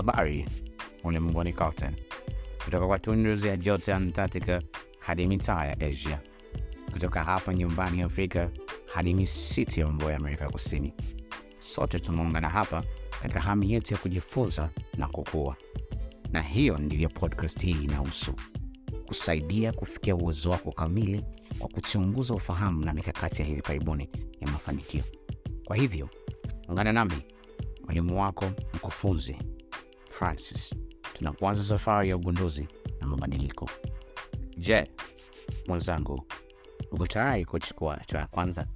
Habari ulimwenguni kote, kutoka kwa tundu ya joto ya Antarctica hadi mitaa ya Asia, kutoka hapa nyumbani Afrika hadi misitu ya mvua ya Amerika Kusini. Sote tumeungana hapa katika hamu yetu ya kujifunza na kukua, na hiyo ndivyo podcast hii inahusu: kusaidia kufikia uwezo wako kamili kwa kuchunguza ufahamu na mikakati ya hivi karibuni ya mafanikio. Kwa hivyo ungana nami mwalimu wako mkufunzi Francis, tunapoanza safari ya ugunduzi na mabadiliko. Je, mwenzangu, uko tayari kuchukua hatua ya kwanza